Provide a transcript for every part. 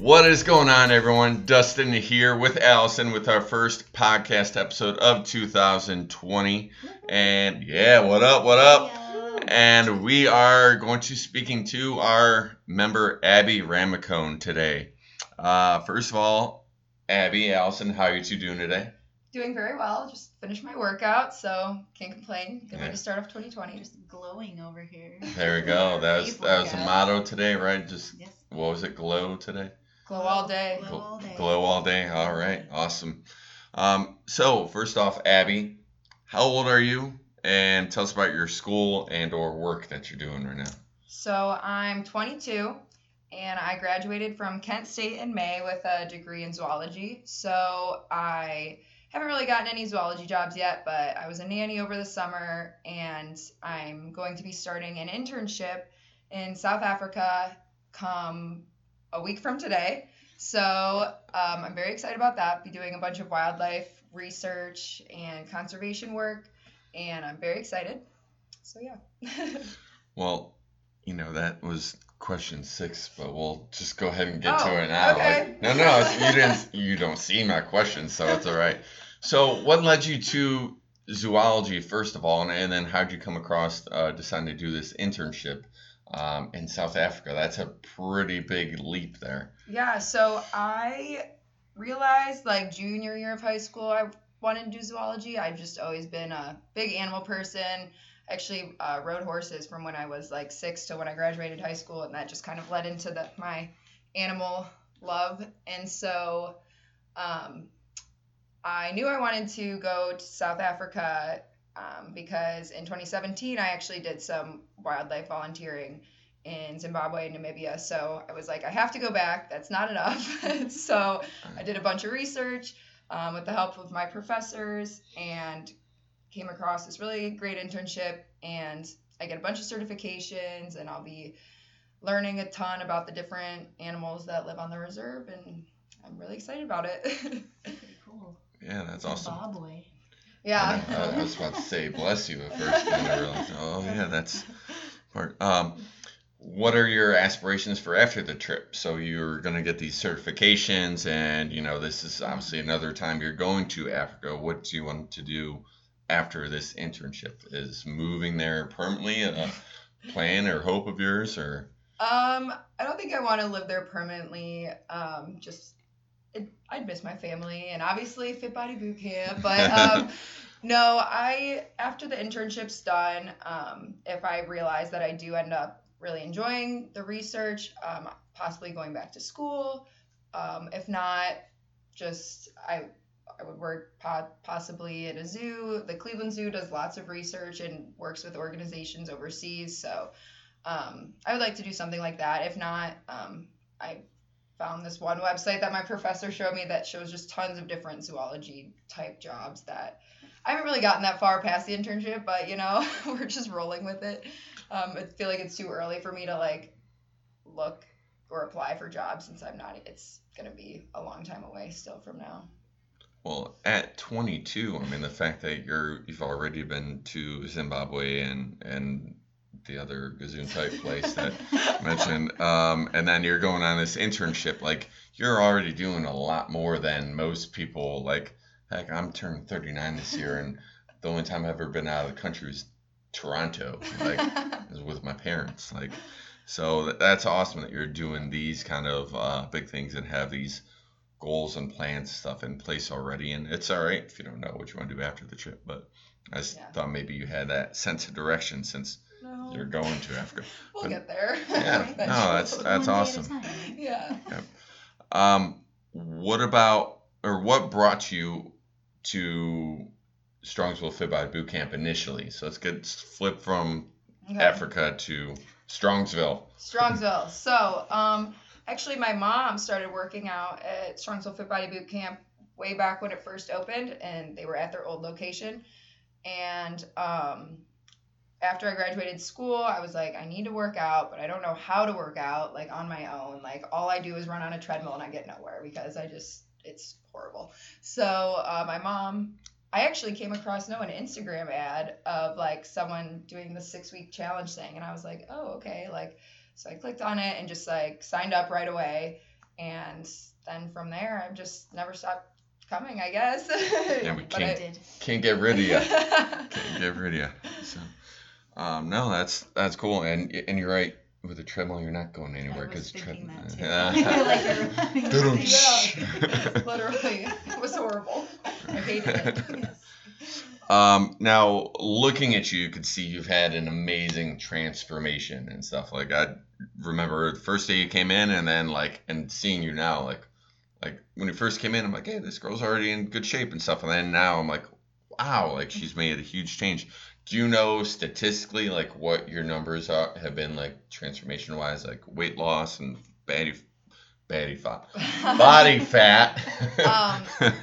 What is going on, everyone? Dustin here with Allison with our first podcast episode of 2020. And yeah, what up? What up? And we are going to be speaking to our member Abby Ramacone today. Uh, first of all, Abby, Allison, how are you two doing today? Doing very well. Just finished my workout, so can't complain. Good way Yeah. to start off 2020. Just glowing over here. There we go. That was that was the motto today, right? Just Yes. what was it? Glow today. Glow all day. Glow all day. Glow all day. All right, awesome. Um, so first off, Abby, how old are you? And tell us about your school and or work that you're doing right now. So I'm 22, and I graduated from Kent State in May with a degree in zoology. So I haven't really gotten any zoology jobs yet, but I was a nanny over the summer, and I'm going to be starting an internship in South Africa come a week from today. So um, I'm very excited about that. Be doing a bunch of wildlife research and conservation work, and I'm very excited. So yeah. Well, you know that was question six, but we'll just go ahead and get Oh, to it now. okay. Like, no, no, you didn't. You don't see my question, so it's all right. So, what led you to zoology first of all, and, and then how did you come across uh, deciding to do this internship um, in South Africa? That's a pretty big leap there. Yeah, so I realized like junior year of high school I wanted to do zoology. I've just always been a big animal person. Actually, uh, rode horses from when I was like six to when I graduated high school, and that just kind of led into the, my animal love. And so um, I knew I wanted to go to South Africa um, because in 2017 I actually did some wildlife volunteering in Zimbabwe and Namibia. So I was like, I have to go back. That's not enough. so I did a bunch of research um, with the help of my professors and came across this really great internship. And I get a bunch of certifications, and I'll be learning a ton about the different animals that live on the reserve. And I'm really excited about it. Cool. Yeah, that's awesome. Zimbabwe. Yeah. I, I was about to say bless you at first, and I realized, oh yeah, that's part. Um, what are your aspirations for after the trip? So you're going to get these certifications, and you know this is obviously another time you're going to Africa. What do you want to do after this internship? Is moving there permanently a plan or hope of yours, or Um, I don't think I want to live there permanently. Um, just it, I'd miss my family and obviously Fit Body Boot Camp. But um, no, I after the internship's done, um, if I realize that I do end up really enjoying the research, um, possibly going back to school. Um, if not, just I I would work po- possibly at a zoo. The Cleveland Zoo does lots of research and works with organizations overseas. So um, I would like to do something like that. If not, um, I found this one website that my professor showed me that shows just tons of different zoology type jobs that I haven't really gotten that far past the internship, but you know, we're just rolling with it. Um, I feel like it's too early for me to like look or apply for jobs since I'm not. It's gonna be a long time away still from now. well, at 22, I mean the fact that you're you've already been to Zimbabwe and and the other gazoon type place that mentioned. Um, and then you're going on this internship like you're already doing a lot more than most people. Like heck i'm turning 39 this year and the only time i've ever been out of the country was toronto like is with my parents like. So that's awesome that you're doing these kind of uh, big things and have these goals and plans stuff in place already. And it's all right if you don't know what you want to do after the trip but i Yeah. thought maybe you had that sense of direction since you're going to africa we'll but- get there. Yeah, no, that's- that's One day at a awesome. yeah. Um, what about or what brought you to Strongsville Fit Body Boot Camp initially? So let's get flip from Okay. Africa to Strongsville. Strongsville. So, um, actually, my mom started working out at Strongsville Fit Body Boot Camp way back when it first opened, and they were at their old location. And um, after I graduated school, I was like, I need to work out, but I don't know how to work out like on my own. Like all I do is run on a treadmill and I get nowhere because I just it's horrible. So uh, my mom, I actually came across no an Instagram ad of like someone doing the six week challenge thing, and I was like, oh okay, like so I clicked on it and just like signed up right away. and then from there, I've just never stopped coming. I guess. Yeah, we can't-. Can't get rid of you. Can't get rid of you. So, um, no, that's that's cool, and and you're right with the treadmill. You're not going anywhere because thinking that too. Yeah. like you're having a Dum-dum. thing. Literally, it was horrible. I hated it. Yes. Um, now looking at you, you could see you've had an amazing transformation and stuff. Like I remember the first day you came in, and then like and seeing you now, like like when you first came in, I'm like, hey, this girl's already in good shape and stuff. And then now I'm like, wow, like she's made a huge change. Do you know statistically like what your numbers are, have been like transformation wise, like weight loss and body body fat body fat? Um,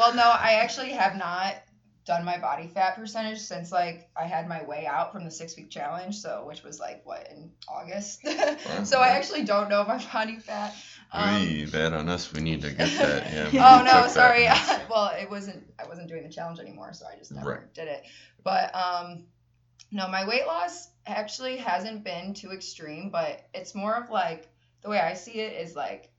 Well, no, I actually have not done my body fat percentage since like I had my way out from the six week challenge, so which was like what in August. so I actually don't know my body fat. Um, Hey, that on us. We need to get that. Yeah. oh no, sorry. well, it wasn't. I wasn't doing the challenge anymore, so I just never Right. did it. But um, no, my weight loss actually hasn't been too extreme, but it's more of like the way I see it is like,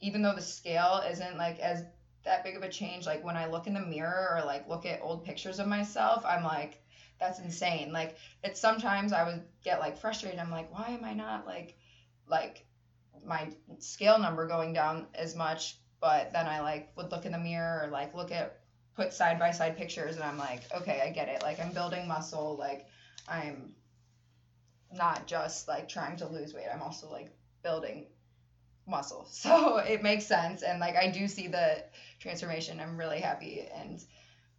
even though the scale isn't like as that big of a change, like when I look in the mirror or like look at old pictures of myself, I'm like, that's insane. Like it's sometimes I would get like frustrated. I'm like, why am I not like, like my scale number going down as much but then I like would look in the mirror or like look at put side by side pictures and I'm like, okay, I get it. Like I'm building muscle, like I'm not just like trying to lose weight. I'm also like building muscle. So it makes sense and like I do see the transformation. I'm really happy and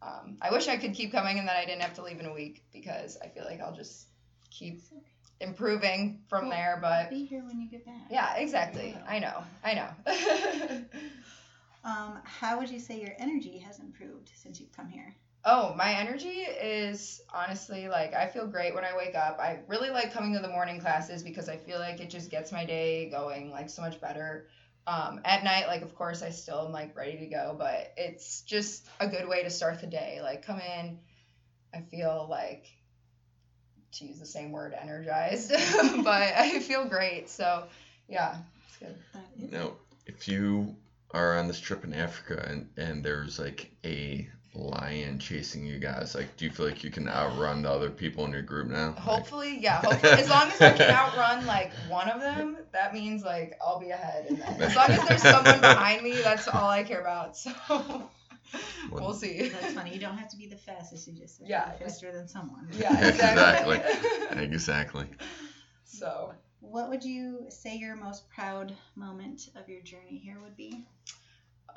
um, I wish I could keep coming and that I didn't have to leave in a week because I feel like I'll just keep. Improving from Well, there. But Be here when you get back. yeah, exactly. I know. I know. Um, how would you say your energy has improved since you've come here? Oh, my energy is honestly like I feel great when I wake up. I really like coming to the morning classes because I feel like it just gets my day going like so much better. Um, at night, like of course I still am like ready to go, but it's just a good way to start the day. Like come in, I feel like to use the same word, energized, but I feel great. So yeah, it's good. That is Now, if you are on this trip in Africa and, and there's like a lion chasing you guys, like, do you feel like you can outrun the other people in your group now? Like- Hopefully, yeah. Hopefully, as long as I can outrun like one of them, that means like I'll be ahead. And then, as long as there's someone behind me, that's all I care about. So we'll see. That's funny. You don't have to be the fastest. You just Yeah, be faster than someone. Yeah, exactly. exactly. so, What would you say your most proud moment of your journey here would be?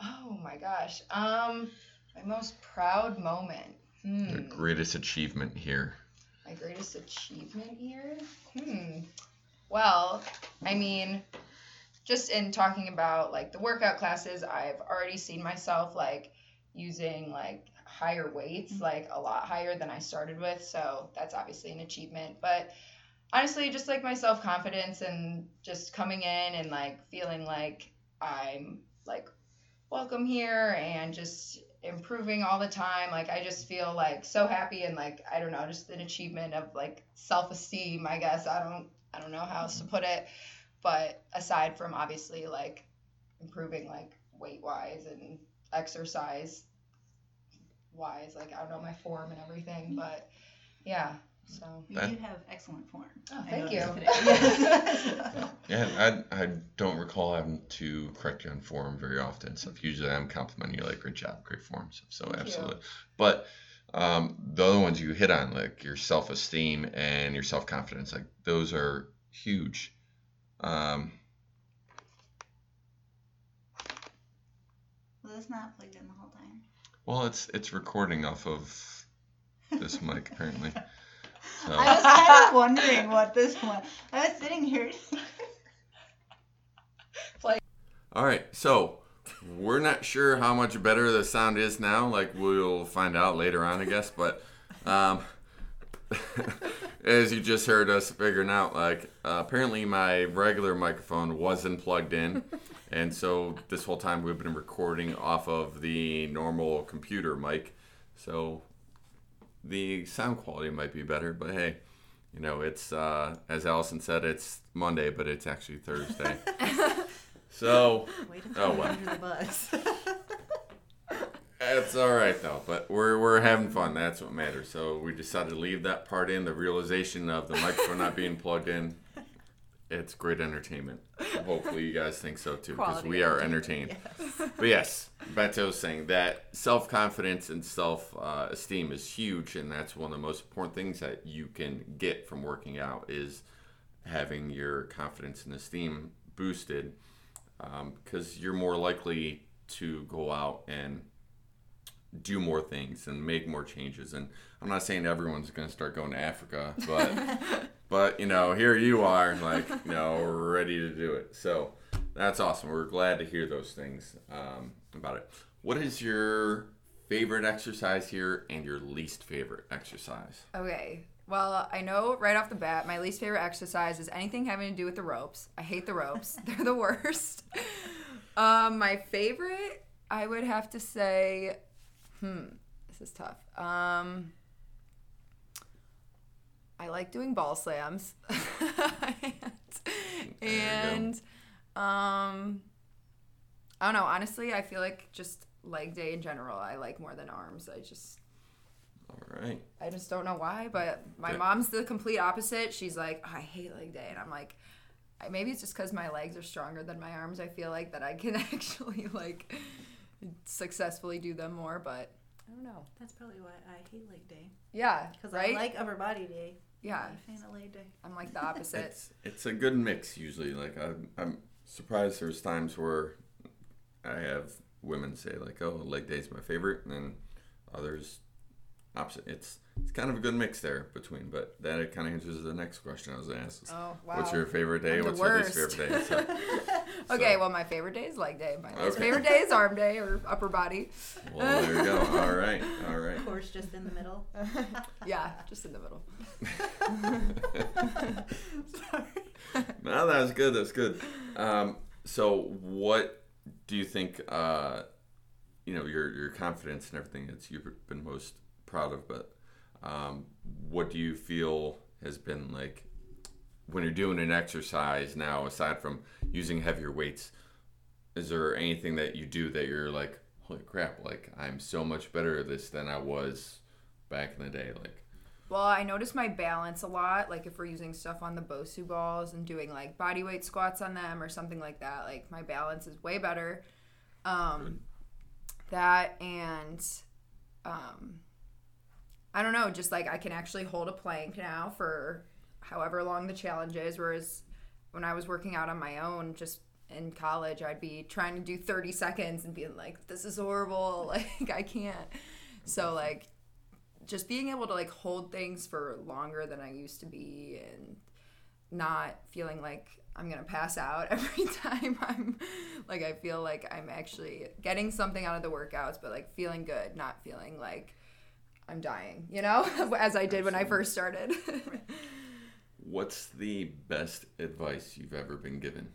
oh my gosh. Um, my most proud moment. Your Hmm. greatest achievement here. My greatest achievement here? Hmm. Well, I mean, just in talking about like the workout classes, I've already seen myself like using like higher weights, mm-hmm. like a lot higher than I started with. So that's obviously an achievement. But honestly, just like my self confidence and just coming in and like feeling like I'm like welcome here and just improving all the time. Like I just feel like so happy and like I don't know, just an achievement of like self-esteem, I guess. I don't I don't know how else to mm-hmm. put it, but aside from obviously like improving like weight-wise and exercise wise, like I don't know my form and everything, but yeah. So You That- do have excellent form. Oh, thank you. Yes. Yeah, I, I don't recall having to correct you on form very often. So usually I'm complimenting you like great job, great form. So, so Thank you. absolutely. But um, the other ones you hit on, like your self esteem and your self confidence, like those are huge. Um, well, it's not plugged in the whole time. well, it's it's recording off of this mic apparently. So I was kind of wondering what this one. I was sitting here. like. All right, so we're not sure how much better the sound is now. Like we'll find out later on, I guess. But um, as you just heard us figuring out, like uh, apparently my regular microphone wasn't plugged in, and so this whole time we've been recording off of the normal computer mic. So the sound quality might be better, but hey. You know, it's uh, as Allison said, it's Monday, but it's actually Thursday. So Oh, well. under the bus. It's all right though, but we're we're having fun. That's what matters. So we decided to leave that part in. The realization of the microphone not being plugged in. It's great entertainment. Hopefully you guys think so too, because we are entertained. But yes, Beto was saying that self confidence and self uh, esteem is huge, and that's one of the most important things that you can get from working out is having your confidence and esteem boosted, because you're more likely to go out and do more things and make more changes. And I'm not saying everyone's going to start going to Africa, but but you know, here you are, like you know, ready to do it. So that's awesome. We're glad to hear those things um, about it. What is your favorite exercise here and your least favorite exercise? Okay. Well, I know right off the bat, my least favorite exercise is anything having to do with the ropes. I hate the ropes. They're the worst. Um, my favorite, I would have to say, hmm, this is tough. Um, I like doing ball slams. and go. and um, I don't know. Honestly, I feel like just leg day in general, I like more than arms. I just All right. I just don't know why, but my Okay. mom's the complete opposite. She's like, "Oh, I hate leg day, and I'm like, maybe it's just because my legs are stronger than my arms. I feel like that I can actually like successfully do them more, but I don't know. That's probably why I hate leg day. Yeah, Because right. I like upper body day. Yeah, I'm a fan of leg day. I'm like the opposite. It's it's a good mix usually. Like I'm I'm surprised there's times where I have women say like, "Oh, leg day's my favorite," and then others opposite. It's it's kind of a good mix there between. But that it kind of answers the next question I was asked. oh wow. What's your favorite day? I'm the What's your least favorite day? So, okay, so- well, my favorite day is leg day. My least favorite day is arm day or upper body. well, there you go. All right, all right. Of course, just in the middle. yeah, just in the middle. Sorry. no, that was good. That's good. Um, so, what do you think? Uh, you know, your your confidence and everything that you've been most proud of, but um, what do you feel has been like when you're doing an exercise now? Aside from using heavier weights, is there anything that you do that you're like, holy crap! Like I'm so much better at this than I was back in the day. Like, Well, I notice my balance a lot. Like if we're using stuff on the Bosu balls and doing like body weight squats on them or something like that, like my balance is way better. Um, that and um, I don't know, just like I can actually hold a plank now for however long the challenge is. Whereas when I was working out on my own, just in college, I'd be trying to do 30 seconds and being like, this is horrible. Like I can't. So like just being able to like hold things for longer than I used to be and not feeling like I'm gonna pass out every time I'm like I feel like I'm actually getting something out of the workouts, but like feeling good, not feeling like I'm dying, you know, as I did when I first started. what's the best advice you've ever been given?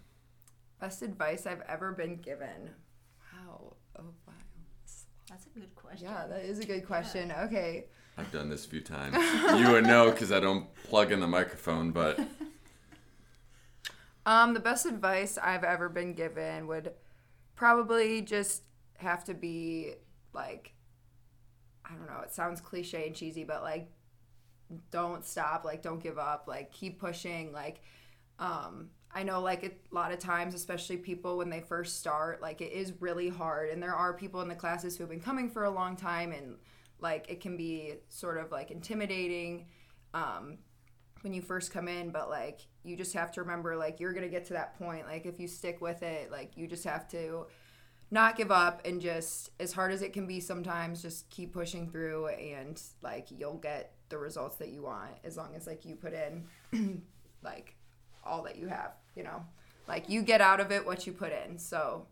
Best advice I've ever been given. Wow. Oh wow. That's a good question. Yeah, that is a good question. Okay. I've done this a few times. You would know because I don't plug in the microphone, but Um, the best advice I've ever been given would probably just have to be like, I don't know, it sounds cliche and cheesy, but like, don't stop, like, don't give up, like, keep pushing. Like, um, I know, like, a lot of times, especially people when they first start, like, it is really hard. And there are people in the classes who have been coming for a long time, and like, it can be sort of like intimidating. Um, when you first come in but like you just have to remember like you're gonna get to that point like if you stick with it like you just have to not give up and just as hard as it can be sometimes just keep pushing through and like you'll get the results that you want as long as like you put in like all that you have you know like you get out of it what you put in so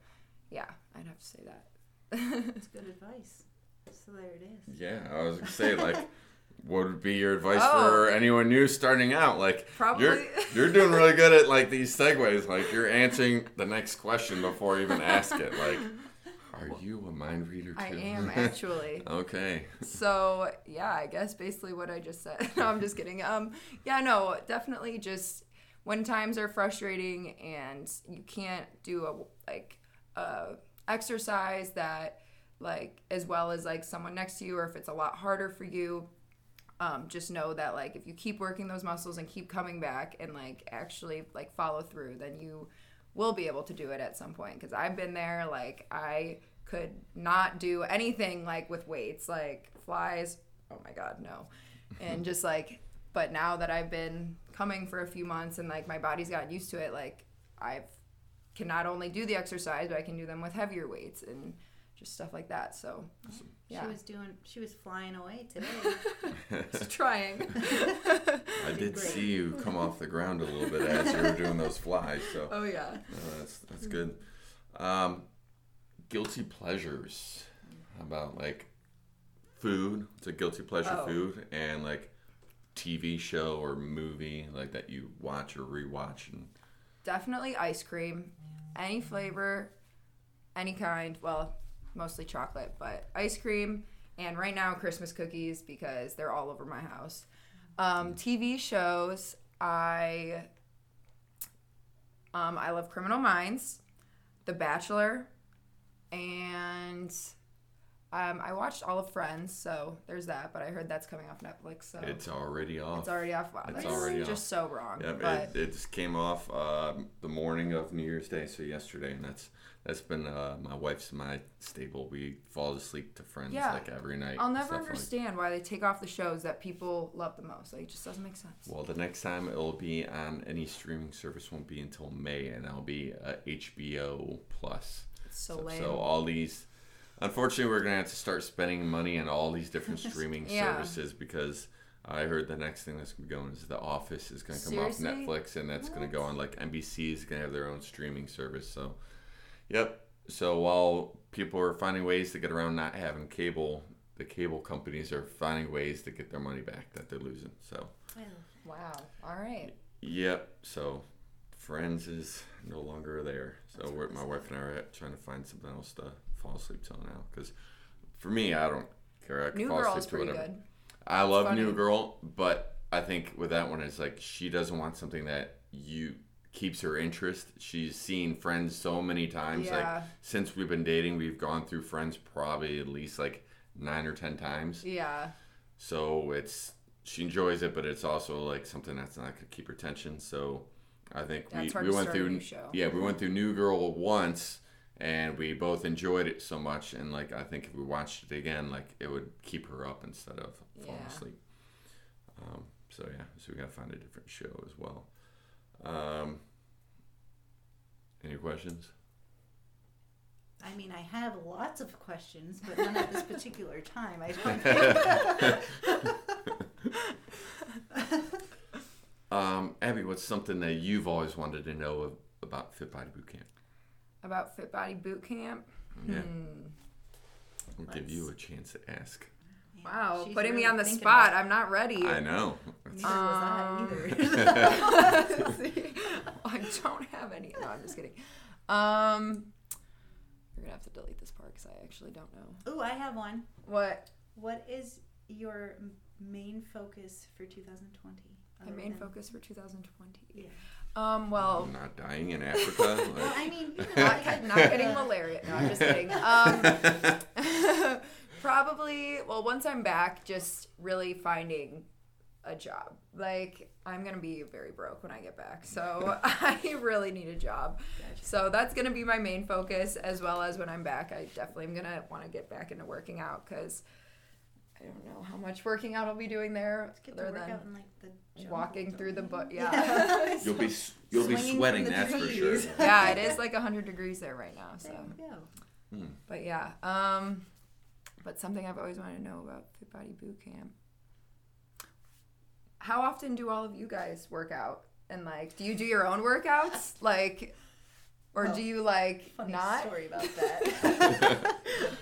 yeah i'd have to say that That's good advice. So there it is. yeah, I was gonna say like, what would be your advice Oh. for anyone new starting out? Like, Probably- you're you're doing really good at like these segues. Like, you're answering the next question before you even ask it. Like, are you a mind reader too? i am actually okay. so yeah i guess basically what i just said no i'm just kidding um yeah no definitely just when times are frustrating and you can't do a like a exercise that like as well as like someone next to you or if it's a lot harder for you um, just know that like if you keep working those muscles and keep coming back and like actually like follow through then you will be able to do it at some point. Because i've been there like i could not do anything like with weights. Like flies oh my god no. And just like but now that i've been coming for a few months and like my body's gotten used to it like i've can not only do the exercise but i can do them with heavier weights. And just stuff like that so yeah She was doing. She was flying away today. just trying I did Great. see you come off the ground a little bit as you were doing those flies, so oh yeah no, that's that's good. Um, guilty pleasures. How about like food? It's a guilty pleasure Oh. food, and like TV show or movie like that you watch or rewatch, and definitely ice cream any flavor any kind well mostly chocolate but ice cream and right now christmas cookies because they're all over my house. Um, tv shows i um, i love criminal minds the bachelor and um, i watched all of friends so there's that but i heard that's coming off netflix so it's already off. it's already off wow It's that's already off. just so wrong Yep, but it, it just came off um, the morning of New Year's Day, so yesterday, and that's that's been uh, my wife's my staple. We fall asleep to Friends Yeah. like every night. I'll never stuff like- understand why they take off the shows that people love the most. Like, it just doesn't make sense. Well, the next time it'll be on any streaming service won't be until May, and that'll be uh, HBO Plus. It's so, So, lame. so all these, unfortunately, we're gonna have to start spending money on all these different streaming Yeah. services because I heard the next thing that's gonna be going is The Office is gonna come Seriously? off Netflix, and that's gonna go on like NBC is gonna have their own streaming service. So, yep. So while people are finding ways to get around not having cable, the cable companies are finding ways to get their money back that they're losing. So. wow. All right. Yep. So, Friends is no longer there. So we're, my wife and I are trying to find something else to fall asleep to now. Because for me, I don't care. I can New fall Girl asleep to pretty whatever. good. I love funny. New Girl, but I think with that one, it's like she doesn't want something that you keeps her interest. She's seen Friends so many times. Like Yeah. since we've been dating, we've gone through Friends probably at least like nine or ten times. Yeah. So it's she enjoys it, but it's also like something that's not gonna keep her attention. So I think Yeah, we, it's hard we to went start a through new show. yeah we went through New Girl once, and we both enjoyed it so much. And like I think if we watched it again, like it would keep her up instead of falling Yeah. asleep. Um, so yeah, so we gotta find a different show as well. Um, any questions? I mean, I have lots of questions, but none at this particular time. I don't think. Um, Abby, what's something that you've always wanted to know of, about Fit Body Boot Camp? About Fit Body Boot Camp. Yeah, Hmm. we'll give you a chance to ask. Wow. She's Putting me on the spot. I'm not ready. I know. Neither Um, was I either. See? I don't have any. No, I'm just kidding. Um, you're gonna have to delete this part because I actually don't know. Ooh, I have one. What What is your main focus for 2020? my main than- focus for 2020? Yeah. Um, well, I'm not dying in Africa. Well, I mean, you know, not, not getting malaria. No, I'm just kidding. Um, probably. Well, once I'm back, just really finding a job. Like I'm gonna be very broke when I get back, so I really need a job. So that's gonna be my main focus, as well as when I'm back. I definitely am gonna want to get back into working out because I don't know how much working out I'll be doing there, Get to other work than in like the walking through the you? butt. Yeah. you'll be you'll be sweating. from the That's for sure. yeah, it is like 100 degrees there right now. So. There you go. But yeah, um, but something I've always wanted to know about Fit Body Boot Camp. How often do all of you guys work out? And like, do you do your own workouts? Like, or do you like Funny not? story about that.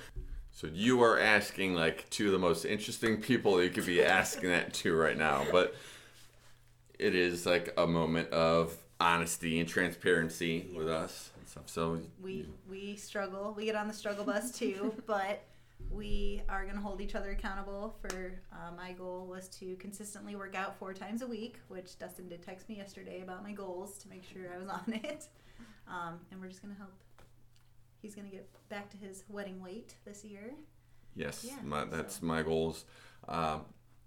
So you are asking like two of the most interesting people you could be asking that to right now, but it is like a moment of honesty and transparency with us and stuff. So we we struggle. We get on the struggle bus too, but we are going to hold each other accountable. For uh, my goal was to consistently work out four times a week, which Dustin did text me yesterday about my goals to make sure I was on it. Um, and we're just going to help he's gonna get back to his wedding weight this year. Yes, Yeah, my, that's so- my goals. Um,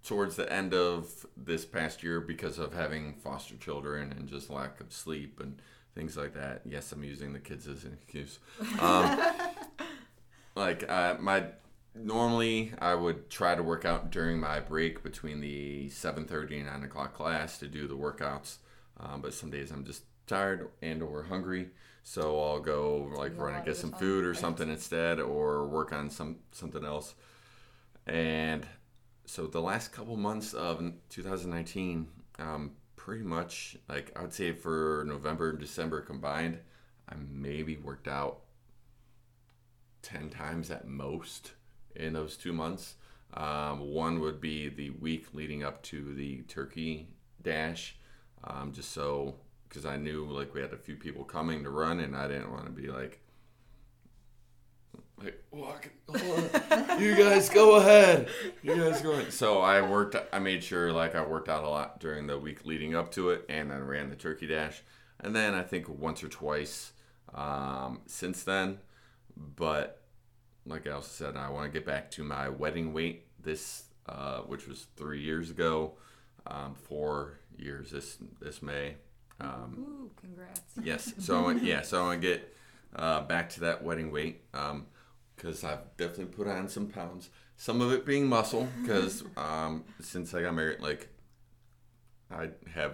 towards the end of this past year, because of having foster children and just lack of sleep and things like that. Yes, I'm using the kids as an excuse. Um, like uh, my normally I would try to work out during my break between the 7:30 and 9 o'clock class to do the workouts. Um, but some days I'm just tired and or hungry, so I'll go like run and get some food or something instead, or work on some something else. And so the last couple months of 2019, um, pretty much like I would say for November and December combined, I maybe worked out 10 times at most in those two months. Um, one would be the week leading up to the turkey dash, um, just so because I knew like we had a few people coming to run, and I didn't want to be like, like walk, you guys go ahead, you guys go ahead. So I worked. I made sure like I worked out a lot during the week leading up to it, and then ran the turkey dash, and then I think once or twice um, since then. But like I also said, I want to get back to my wedding weight this, uh, which was three years ago, um, four years this this May. Um, Ooh, congrats. yes, so I want, yeah, so I want to get uh, back to that wedding weight because I've definitely put on some pounds. Some of it being muscle because um, since I got married, like I have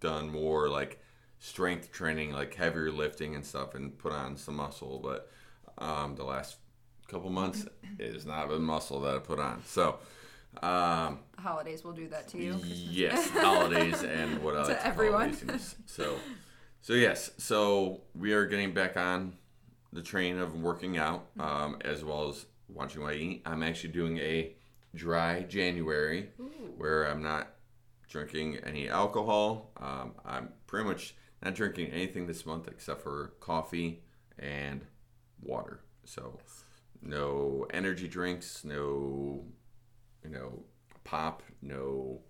done more like strength training, like heavier lifting and stuff, and put on some muscle. But um, the last couple months, it has not been muscle that I put on. So. Um, Holidays will do that to you. Yes, holidays and what else? To like to call everyone. So, so yes, so we are getting back on the train of working out, um, as well as watching what I eat. I'm actually doing a dry January where I'm not drinking any alcohol. Um, I'm pretty much not drinking anything this month except for coffee and water. So, no energy drinks, no you know, pop, no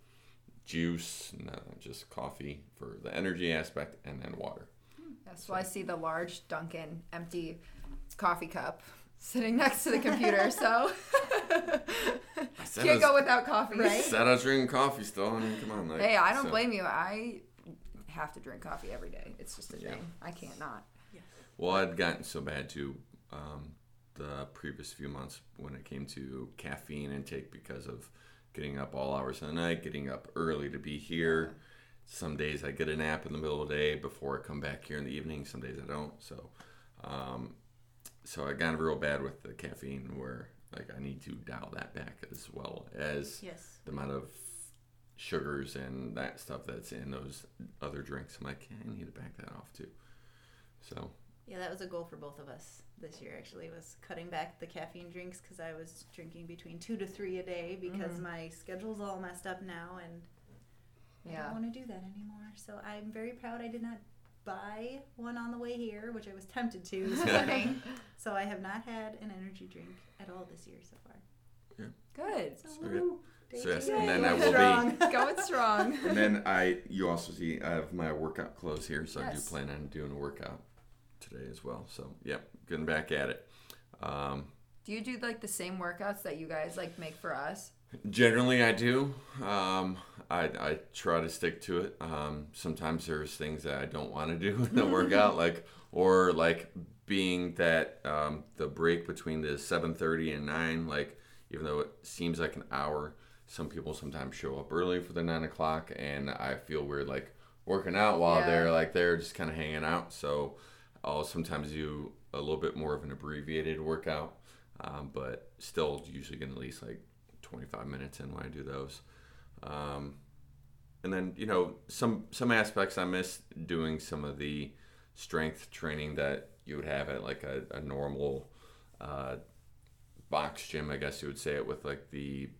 juice, no, just coffee for the energy aspect, and then water. Yeah, so I see the large Dunkin' empty coffee cup sitting next to the computer. So I can't was, go without coffee. Right. said I was drinking coffee still. I mean, come on. Like, Hey, I don't so- blame you. I have to drink coffee every day. It's just a Yeah. thing. I can't not. Well, I'd gotten so bad too um, the previous few months when it came to caffeine intake because of getting up all hours of the night, getting up early to be here. Some days I get a nap in the middle of the day before I come back here in the evening. Some days I don't. So, um, so I got real bad with the caffeine where like I need to dial that back as well as Yes. the amount of sugars and that stuff that's in those other drinks. I'm like, I need to back that off too. So Yeah, that was a goal for both of us this year. Actually, was cutting back the caffeine drinks because I was drinking between two to three a day because Mhm. my schedule's all messed up now, and I don't want to do that anymore. So I'm very proud I did not buy one on the way here, which I was tempted to this morning. so I have not had an energy drink at all this year so far. Good. So, So, yeah. woo, day So, yes, two. and then I will be- strong. Going strong. and then I, you also see, I have my workout clothes here, so I do Yes. plan on doing a workout today as well. So, yep, getting back at it. Um, Do you do like the same workouts that you guys like make for us? generally, I do. Um, I, I try to stick to it. Um, sometimes there's things that I don't want to do in the workout, like or like being that um, the break between the 7:30 and 9, like even though it seems like an hour, some people sometimes show up early for the nine o'clock, and I feel weird like working out while Yeah. they're like they're just kind of hanging out. So I'll sometimes do a little bit more of an abbreviated workout, um, but still usually get at least like 25 minutes in when I do those. Um, and then you know some some aspects I miss doing some of the strength training that you would have at like a, a normal uh, box gym, I guess you would say it with like the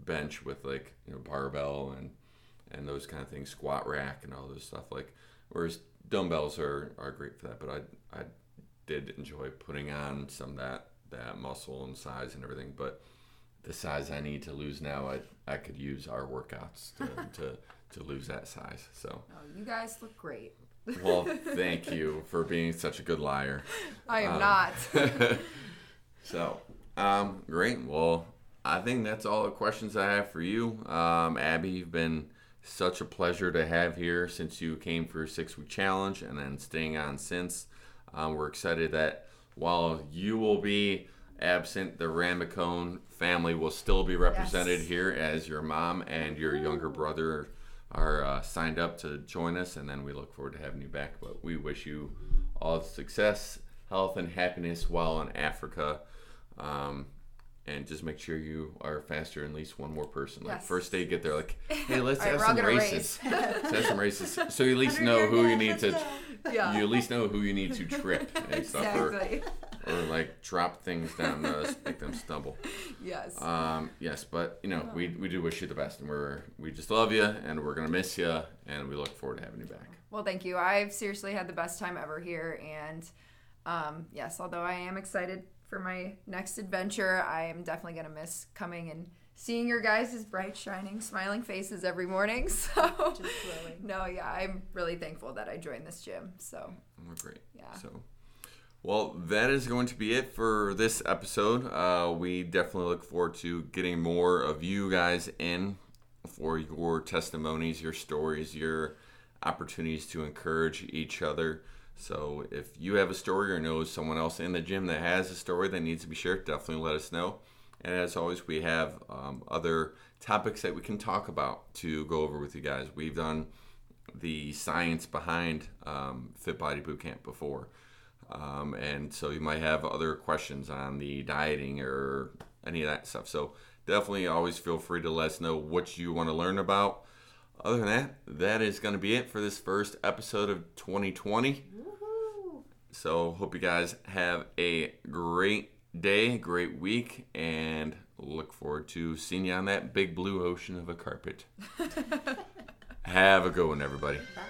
bench with like you know barbell and and those kind of things, squat rack and all those stuff. Like whereas dumbbells are, are great for that, but I I did enjoy putting on some of that that muscle and size and everything, but the size I need to lose now, I I could use our workouts to to, to lose that size. So Oh, you guys look great. Well, thank you for being such a good liar. I am Um, not. so, um, great. Well, I think that's all the questions I have for you. Um, Abby, you've been such a pleasure to have here since you came for a six week challenge and then staying on since. Um, we're excited that while you will be absent, the Ramacone family will still be represented Yes. here as your mom and your younger brother are uh, signed up to join us, and then we look forward to having you back. But we wish you all success, health, and happiness while in Africa. Um, and just make sure you are faster than at least one more person. Like Yes. first day you get there, like, hey, let's right, have some races. let's have some races, so you at least know who you need to. yeah. You at least know who you need to trip and stuff, or, or like drop things down, to make them stumble. Yes. Um, yes, but you know, we, we do wish you the best, and we're we just love you, and we're gonna miss you, and we look forward to having you back. Well, thank you. I've seriously had the best time ever here. And um, yes, although I am excited for my next adventure, I am definitely going to miss coming and seeing your guys' bright, shining, smiling faces every morning. So, Just no, yeah, I'm really thankful that I joined this gym. So, We're great. Yeah. So, well, that is going to be it for this episode. Uh, we definitely look forward to getting more of you guys in for your testimonies, your stories, your opportunities to encourage each other. So, if you have a story or know someone else in the gym that has a story that needs to be shared, definitely let us know. And as always, we have um, other topics that we can talk about to go over with you guys. We've done the science behind um, Fit Body Bootcamp before. Um, and so you might have other questions on the dieting or any of that stuff. So definitely always feel free to let us know what you want to learn about. Other than that, that is going to be it for this first episode of 2020. Woohoo! So hope you guys have a great day, great week, and look forward to seeing you on that big blue ocean of a carpet. have a good one, everybody. Bye.